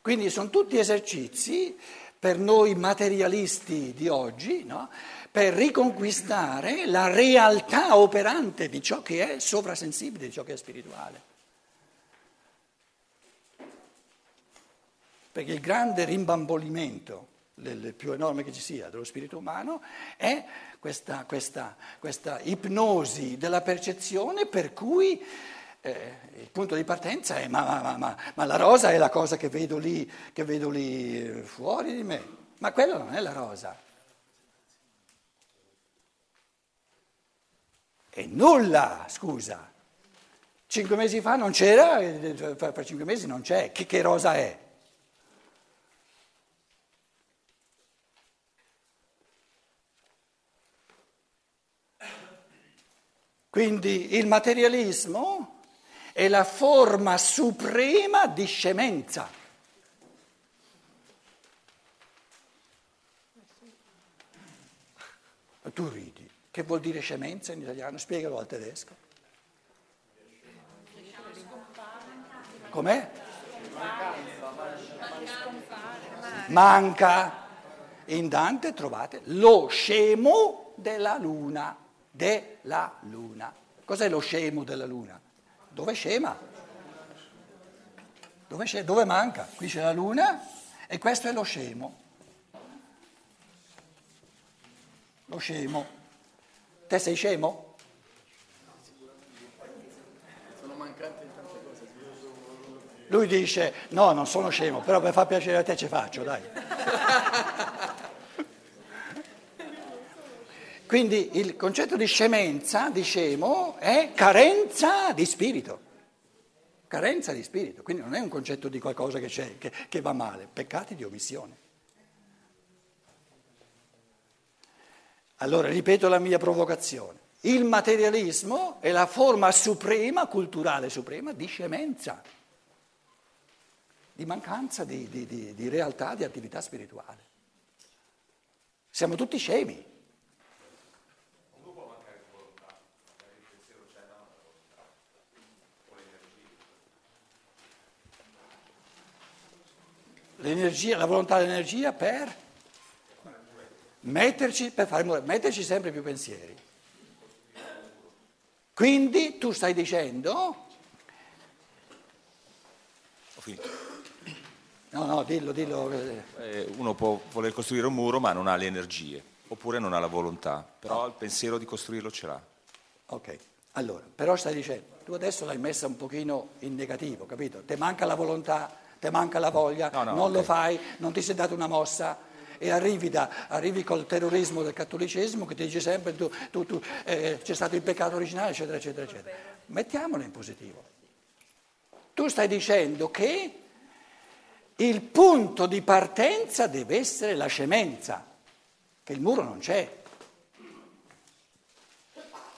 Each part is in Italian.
Quindi sono tutti esercizi per noi materialisti di oggi, no? per riconquistare la realtà operante di ciò che è sovrasensibile, di ciò che è spirituale. Perché il grande rimbambolimento, il più enorme che ci sia, dello spirito umano è questa, questa, questa ipnosi della percezione per cui eh, il punto di partenza è ma, ma, ma, ma, la rosa è la cosa che vedo lì, che vedo lì eh, fuori di me, ma quella non è la rosa. È nulla, scusa. Cinque mesi fa non c'era, eh, fra cinque mesi non c'è. Che, che rosa è? Quindi il materialismo è la forma suprema di scemenza. Tu ridi. Che vuol dire scemenza in italiano? Spiegalo al tedesco. Com'è? Manca. In Dante trovate lo scemo della luna, della luna. Cos'è lo scemo della luna? Dove scema? Dove, scema? Dove manca? Qui c'è la luna e questo è lo scemo. Lo scemo. Te sei scemo? Lui dice, no, non sono scemo, però per far piacere a te ci faccio, dai. Quindi il concetto di scemenza, di scemo, è carenza di spirito. Carenza di spirito, quindi non è un concetto di qualcosa che, che, che va male, peccati di omissione. Allora, ripeto la mia provocazione. Il materialismo è la forma suprema, culturale suprema, di scemenza, di mancanza di, di, di, di realtà, di attività spirituale. Siamo tutti scemi. La volontà dell'energia per metterci, per fare metterci sempre più pensieri. Quindi tu stai dicendo... Ho finito. No, no, dillo, dillo. Eh, uno può voler costruire un muro ma non ha le energie, oppure non ha la volontà, però il pensiero di costruirlo ce l'ha. Ok, allora, però stai dicendo, tu adesso l'hai messa un pochino in negativo, capito? Ti manca la volontà ti manca la voglia, no, no, non okay. lo fai, non ti sei dato una mossa e arrivi, da, arrivi col terrorismo del cattolicesimo che ti dice sempre tu, tu, tu, eh, c'è stato il peccato originale, eccetera, eccetera, eccetera. Mettiamolo in positivo. Tu stai dicendo che il punto di partenza deve essere la scemenza, che il muro non c'è.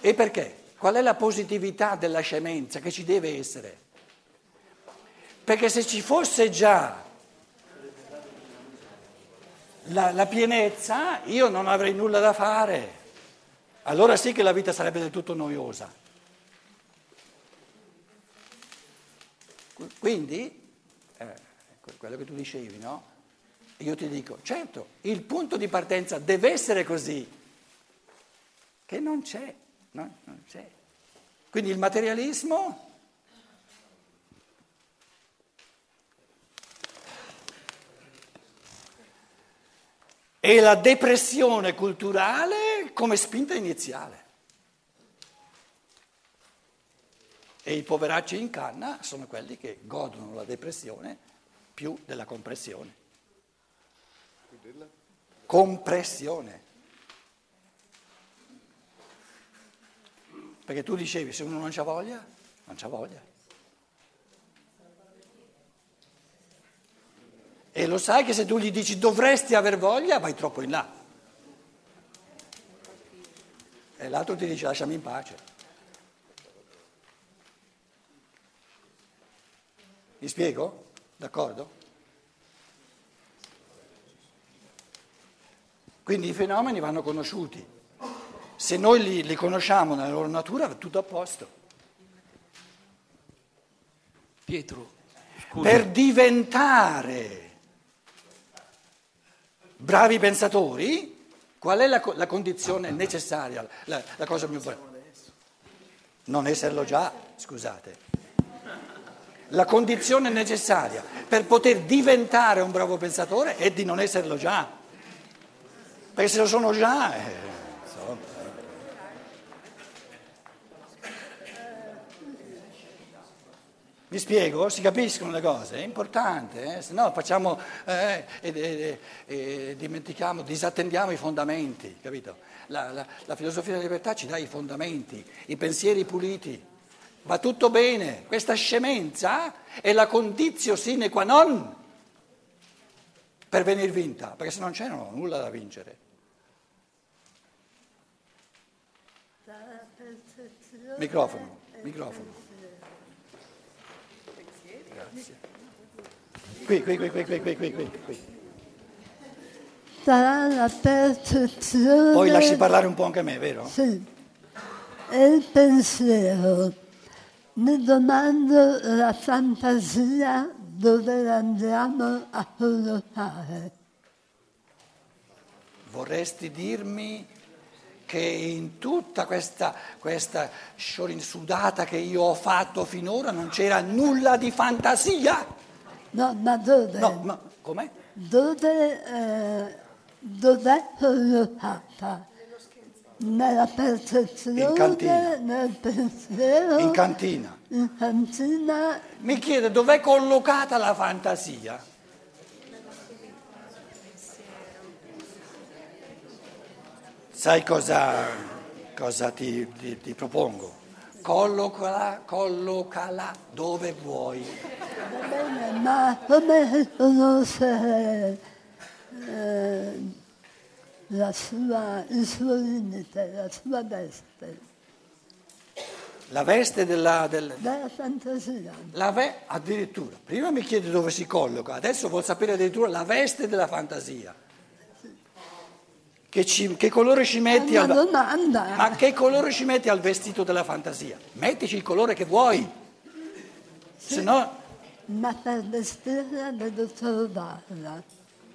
E perché? Qual è la positività della scemenza che ci deve essere? Perché se ci fosse già la, la, pienezza, io non avrei nulla da fare. Allora sì che la vita sarebbe del tutto noiosa. Quindi, eh, quello che tu dicevi, no? Io ti dico, certo, il punto di partenza deve essere così, che non c'è, no? non c'è. Quindi il materialismo e la depressione culturale come spinta iniziale. E i poveracci in canna sono quelli che godono la depressione più della compressione. Compressione. Perché tu dicevi, se uno non c'ha voglia, non c'ha voglia. E lo sai che se tu gli dici dovresti aver voglia, vai troppo in là. E l'altro ti dice lasciami in pace. Mi spiego? D'accordo? Quindi i fenomeni vanno conosciuti. Se noi li, li conosciamo nella loro natura, va tutto a posto. Pietro, Scusa. per diventare bravi pensatori, qual è la, la condizione necessaria, la, la cosa più importante? Non esserlo già, scusate. La condizione necessaria per poter diventare un bravo pensatore è di non esserlo già. Perché se lo sono già... Eh, Mi spiego? Si capiscono le cose? È importante, eh? se no facciamo eh, e, e, dimentichiamo, disattendiamo i fondamenti, capito? La, la, la filosofia della libertà ci dà i fondamenti, i pensieri puliti. Va tutto bene, questa scemenza è la condizio sine qua non per venire vinta, perché se non c'è non ho nulla da vincere. Microfono, microfono. Qui, qui, qui, qui, qui, qui, qui, qui. Sarà la percezione. Poi lasci parlare un po' anche a me, vero? Sì. E il pensiero. Mi domando la fantasia dove andiamo a collocare. Vorresti dirmi che in tutta questa, questa sciorinsudata che io ho fatto finora non c'era nulla di fantasia? No, ma dove? No, ma com'è? Dove, eh, dov'è collocata? Nella percezione, in cantina. nel pensiero. In cantina. In cantina. Mi chiede dov'è collocata la fantasia? Sai cosa, cosa ti, ti, ti propongo? Collocala, collocala dove vuoi. Va bene, ma come conoscere eh, la sua, il suo limite, la sua veste? La veste della, del, della fantasia. La ve, addirittura, prima mi chiede dove si colloca, adesso vuol sapere addirittura la veste della fantasia. Che, ci, che, colore ci metti al, ma che colore ci metti al vestito della fantasia? Mettici il colore che vuoi. Se no...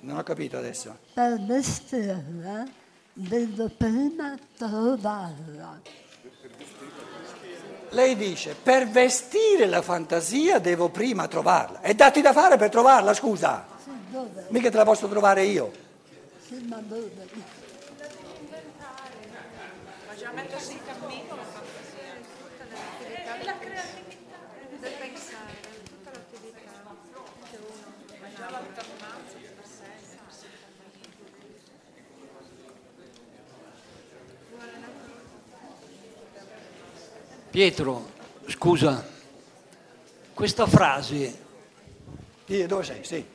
Non ho capito adesso. Per vestirla devo prima trovarla. Lei dice, per vestire la fantasia devo prima trovarla. E datti da fare per trovarla, scusa. Sì? Mica te la posso trovare io. Sì, ma dove? Mettersi in cammino la fantasia è tutta l'attività e la creatività del pensare, tutta l'attività che uno ma già l'alternanza per sé. Pietro, scusa, questa frase... Dove sei? Sì.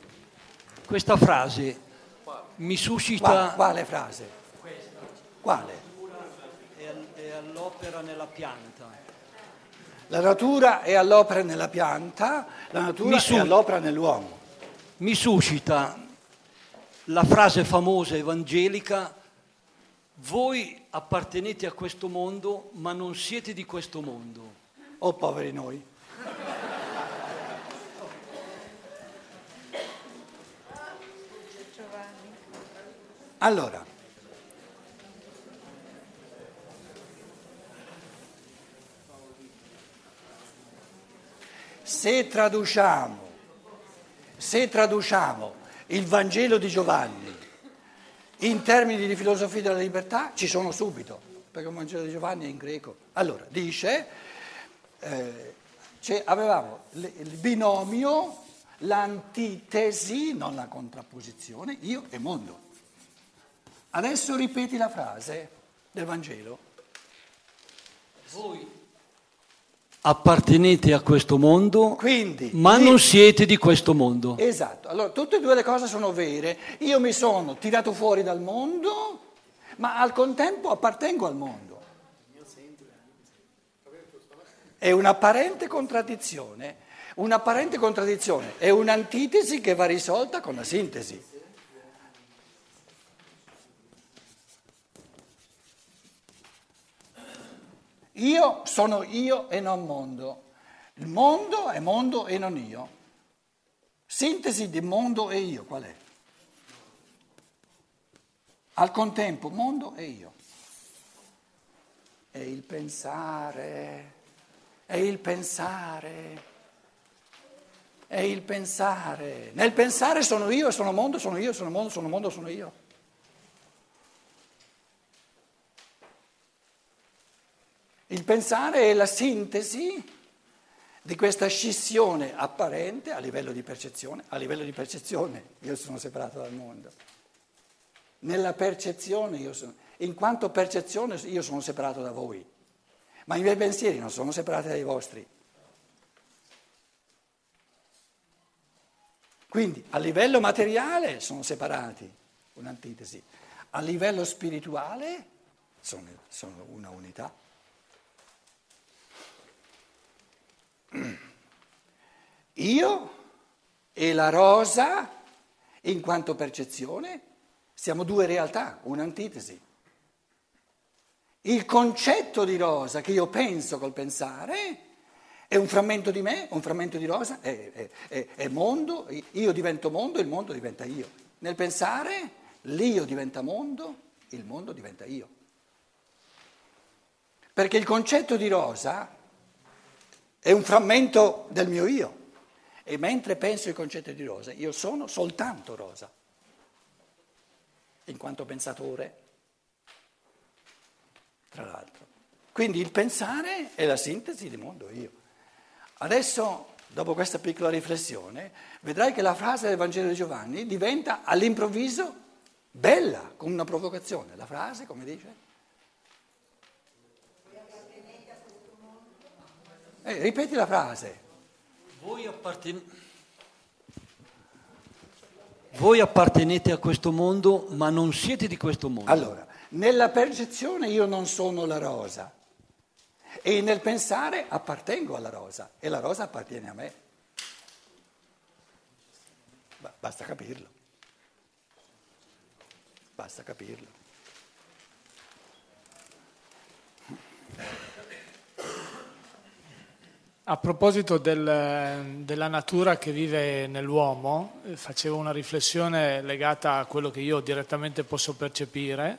Questa frase mi suscita... Quale, quale frase? Quale? All'opera nella pianta. La natura è all'opera nella pianta, la natura su- è all'opera nell'uomo. Mi suscita la frase famosa evangelica, voi appartenete a questo mondo, ma non siete di questo mondo. Oh poveri noi. Allora, se traduciamo, se traduciamo il Vangelo di Giovanni in termini di filosofia della libertà, ci sono subito, perché il Vangelo di Giovanni è in greco. Allora, dice, eh, avevamo il binomio, l'antitesi, non la contrapposizione, io e mondo. Adesso ripeti la frase del Vangelo. Voi appartenete a questo mondo, Quindi, ma non siete di questo mondo. Esatto, allora tutte e due le cose sono vere. Io mi sono tirato fuori dal mondo, ma al contempo appartengo al mondo. È un'apparente contraddizione, un'apparente contraddizione, è un'antitesi che va risolta con la sintesi. Io sono io e non mondo. Il mondo è mondo e non io. Sintesi di mondo e io, qual è? Al contempo mondo e io. È il pensare, è il pensare, è il pensare. Nel pensare sono io, sono mondo, sono io, sono mondo, sono mondo, sono io. Pensare è la sintesi di questa scissione apparente a livello di percezione. A livello di percezione io sono separato dal mondo. Nella percezione io sono, in quanto percezione io sono separato da voi, ma i miei pensieri non sono separati dai vostri. Quindi a livello materiale sono separati, un'antitesi, a livello spirituale sono, sono una unità. Io e la rosa, in quanto percezione, siamo due realtà, un'antitesi. Il concetto di rosa che io penso col pensare è un frammento di me, un frammento di rosa, è, è, è, mondo, io divento mondo, il mondo diventa io. Nel pensare l'io diventa mondo, il mondo diventa io. Perché il concetto di rosa è un frammento del mio io. E mentre penso il concetto di rosa, io sono soltanto rosa, in quanto pensatore, tra l'altro. Quindi il pensare è la sintesi di mondo io. Adesso, dopo questa piccola riflessione, vedrai che la frase del Vangelo di Giovanni diventa all'improvviso bella, come una provocazione. La frase, come dice? Eh, ripeti la frase. Voi, apparten... Voi appartenete a questo mondo, ma non siete di questo mondo. Allora, nella percezione io non sono la rosa e nel pensare appartengo alla rosa e la rosa appartiene a me. Basta capirlo. Basta capirlo. A proposito del, della natura che vive nell'uomo, eh, facevo una riflessione legata a quello che io direttamente posso percepire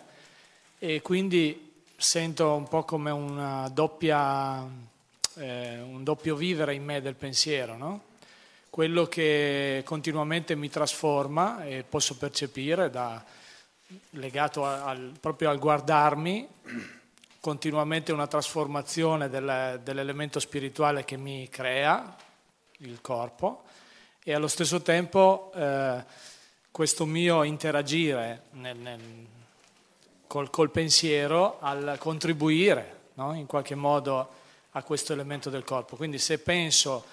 e quindi sento un po' come doppia, eh, un doppio vivere in me del pensiero, no? quello che continuamente mi trasforma e posso percepire da, legato al, proprio al guardarmi continuamente una trasformazione del, dell'elemento spirituale che mi crea il corpo e allo stesso tempo eh, questo mio interagire nel, nel, col, col, pensiero al contribuire no? in qualche modo a questo elemento del corpo. Quindi se penso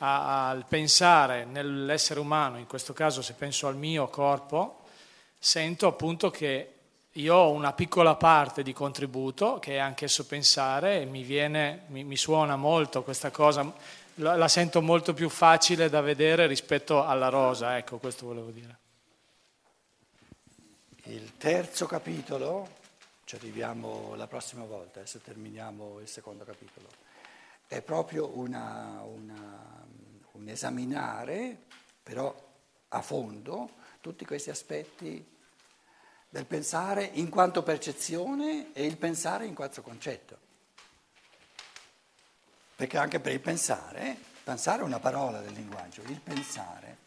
a, al pensare nell'essere umano, in questo caso se penso al mio corpo, sento appunto che io ho una piccola parte di contributo che è anch'esso pensare e mi, viene, mi, mi suona molto questa cosa, la, la, sento molto più facile da vedere rispetto alla rosa, ecco questo volevo dire. Il terzo capitolo, ci arriviamo la prossima volta, adesso terminiamo il secondo capitolo, è proprio una, una, un esaminare, però a fondo, tutti questi aspetti del pensare in quanto percezione e il pensare in quanto concetto. Perché anche per il pensare, pensare è una parola del linguaggio, il pensare.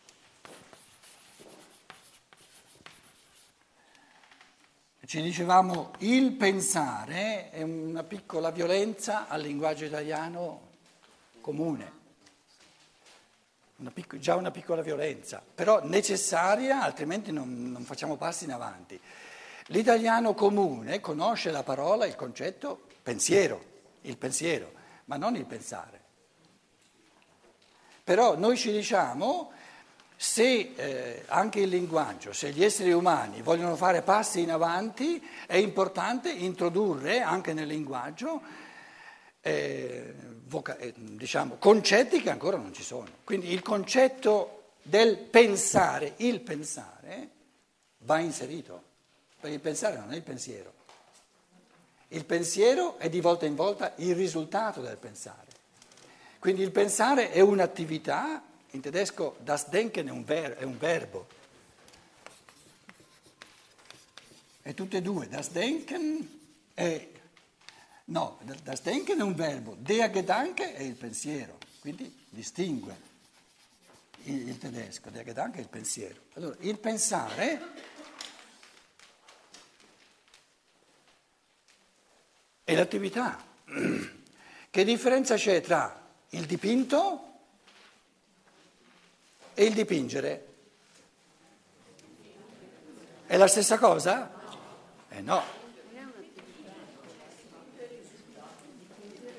Ci dicevamo, il pensare è una piccola violenza al linguaggio italiano comune una picco, già una piccola violenza, però necessaria, altrimenti non, non facciamo passi in avanti. L'italiano comune conosce la parola, il concetto pensiero, il pensiero, ma non il pensare. Però noi ci diciamo, se eh, anche il linguaggio, se gli esseri umani vogliono fare passi in avanti, è importante introdurre anche nel linguaggio eh, voca- eh, diciamo, concetti che ancora non ci sono. Quindi il concetto del pensare, il pensare, va inserito, perché il pensare non è il pensiero. Il pensiero è di volta in volta il risultato del pensare. Quindi il pensare è un'attività in tedesco das Denken è un, ver- è un verbo. E tutte e due, das Denken è... No, das Denken è un verbo, der Gedanke è il pensiero, quindi distingue il, il tedesco, der Gedanke è il pensiero. Allora, il pensare è l'attività. Che differenza c'è tra il dipinto e il dipingere? È la stessa cosa? Eh no.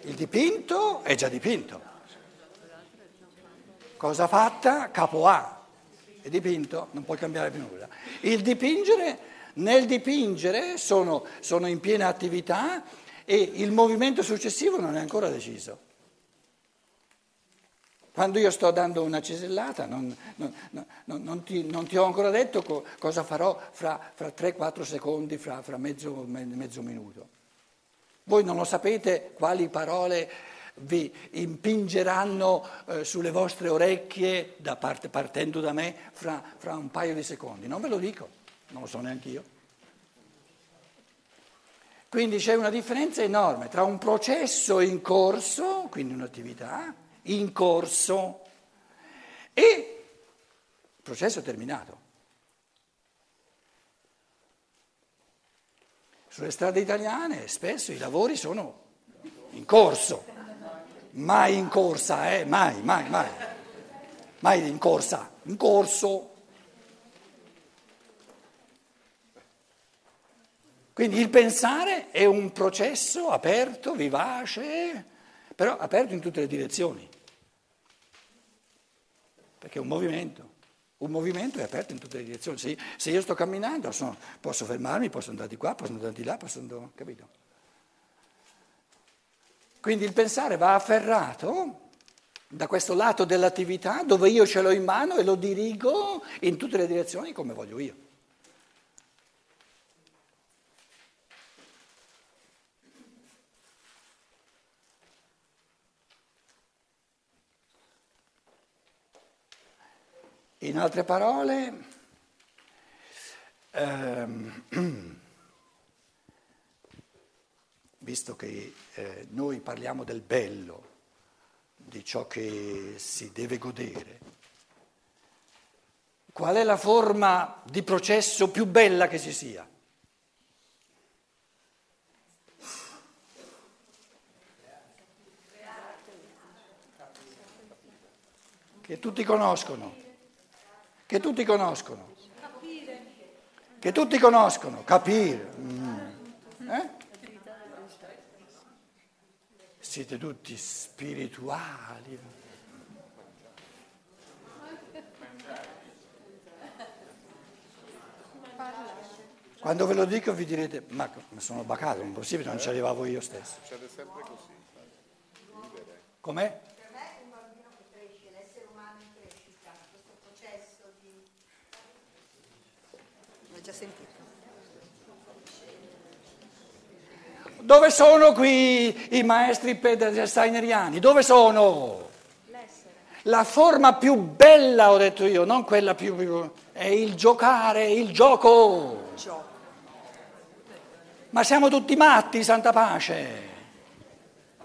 Il dipinto è già dipinto. Cosa fatta? Capo A. È dipinto? Non puoi cambiare più nulla. Il dipingere, nel dipingere sono, sono in piena attività e il movimento successivo non è ancora deciso. Quando io sto dando una cisellata non, non, non, non ti, ti, ho ancora detto co, cosa farò fra, fra 3-4 secondi, fra, fra mezzo, mezzo, minuto. Voi non lo sapete quali parole vi impingeranno eh, sulle vostre orecchie da parte, partendo da me fra, fra un paio di secondi. Non ve lo dico, non lo so neanche io. Quindi c'è una differenza enorme tra un processo in corso, quindi un'attività in corso, e processo terminato. Sulle strade italiane spesso i lavori sono in corso, mai in corsa, eh? mai, mai, mai, mai in corsa, in corso. Quindi il pensare è un processo aperto, vivace, però aperto in tutte le direzioni, perché è un movimento. Un movimento è aperto in tutte le direzioni. Se, se io sto camminando sono, posso fermarmi, posso andare di qua, posso andare di là, posso andare... capito? Quindi il pensare va afferrato da questo lato dell'attività dove io ce l'ho in mano e lo dirigo in tutte le direzioni come voglio io. In altre parole, ehm, visto che eh, noi parliamo del bello, di ciò che si deve godere, qual è la forma di processo più bella che ci sia? Che tutti conoscono che tutti conoscono. Che tutti conoscono, capire. Mm. Eh? Siete tutti spirituali. Quando ve lo dico vi direte, ma sono bacato, è possibile, non ci arrivavo io stesso. Succede già sentito. Dove sono qui i maestri steineriani? Dove sono? La forma più bella, ho detto io, non quella più... più è il giocare, il gioco. Ma siamo tutti matti, santa pace.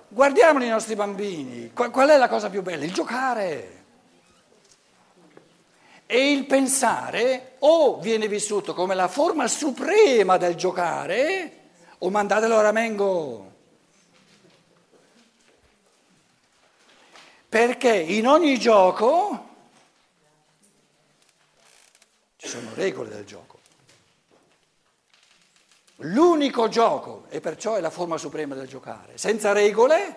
Guardiamoli i nostri bambini. Qual è la cosa più bella? Il giocare. E il pensare o viene vissuto come la forma suprema del giocare o mandatelo a Ramengo. Perché in ogni gioco ci sono regole del gioco. L'unico gioco, e perciò è la forma suprema del giocare, senza regole,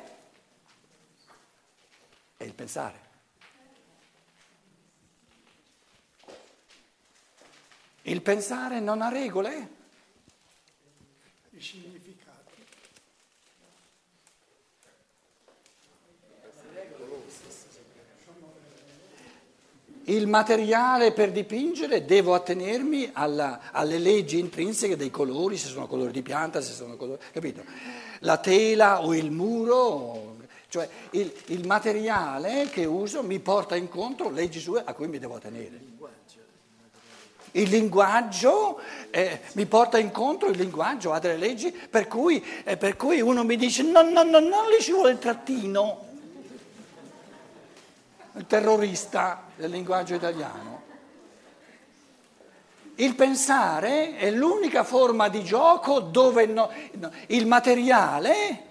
è il pensare. Il pensare non ha regole? I significati. Il materiale per dipingere devo attenermi alla, alle leggi intrinseche dei colori, se sono colori di pianta, se sono colori, capito? La tela o il muro Cioè il, il materiale che uso mi porta incontro leggi sue a cui mi devo tenere. Il linguaggio eh, mi porta incontro, il linguaggio ha delle leggi per cui, eh, per cui uno mi dice no, no, no, non lì ci vuole il trattino, il terrorista del linguaggio italiano. Il pensare è l'unica forma di gioco dove no, no, il materiale...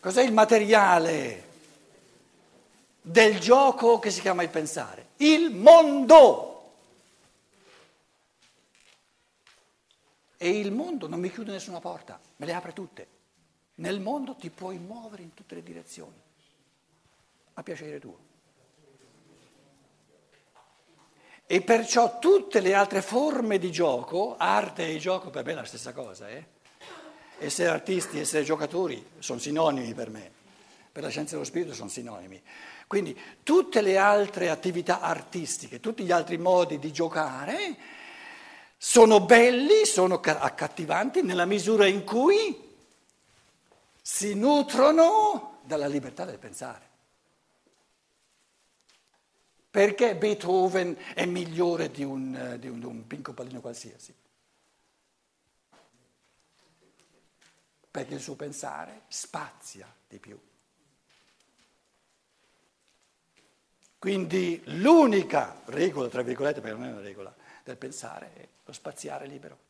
Cos'è il materiale del gioco che si chiama il pensare? Il mondo. E il mondo non mi chiude nessuna porta, me le apre tutte. Nel mondo ti puoi muovere in tutte le direzioni, a piacere tuo. E perciò tutte le altre forme di gioco, arte e gioco per me è la stessa cosa, eh? essere artisti, essere giocatori sono sinonimi per me, per la scienza dello spirito sono sinonimi. Quindi tutte le altre attività artistiche, tutti gli altri modi di giocare sono belli, sono accattivanti nella misura in cui si nutrono dalla libertà del pensare. Perché Beethoven è migliore di un, di un, di un pinco pallino qualsiasi? Perché il suo pensare spazia di più. Quindi l'unica regola, tra virgolette, perché non è una regola, del pensare lo spaziare libero.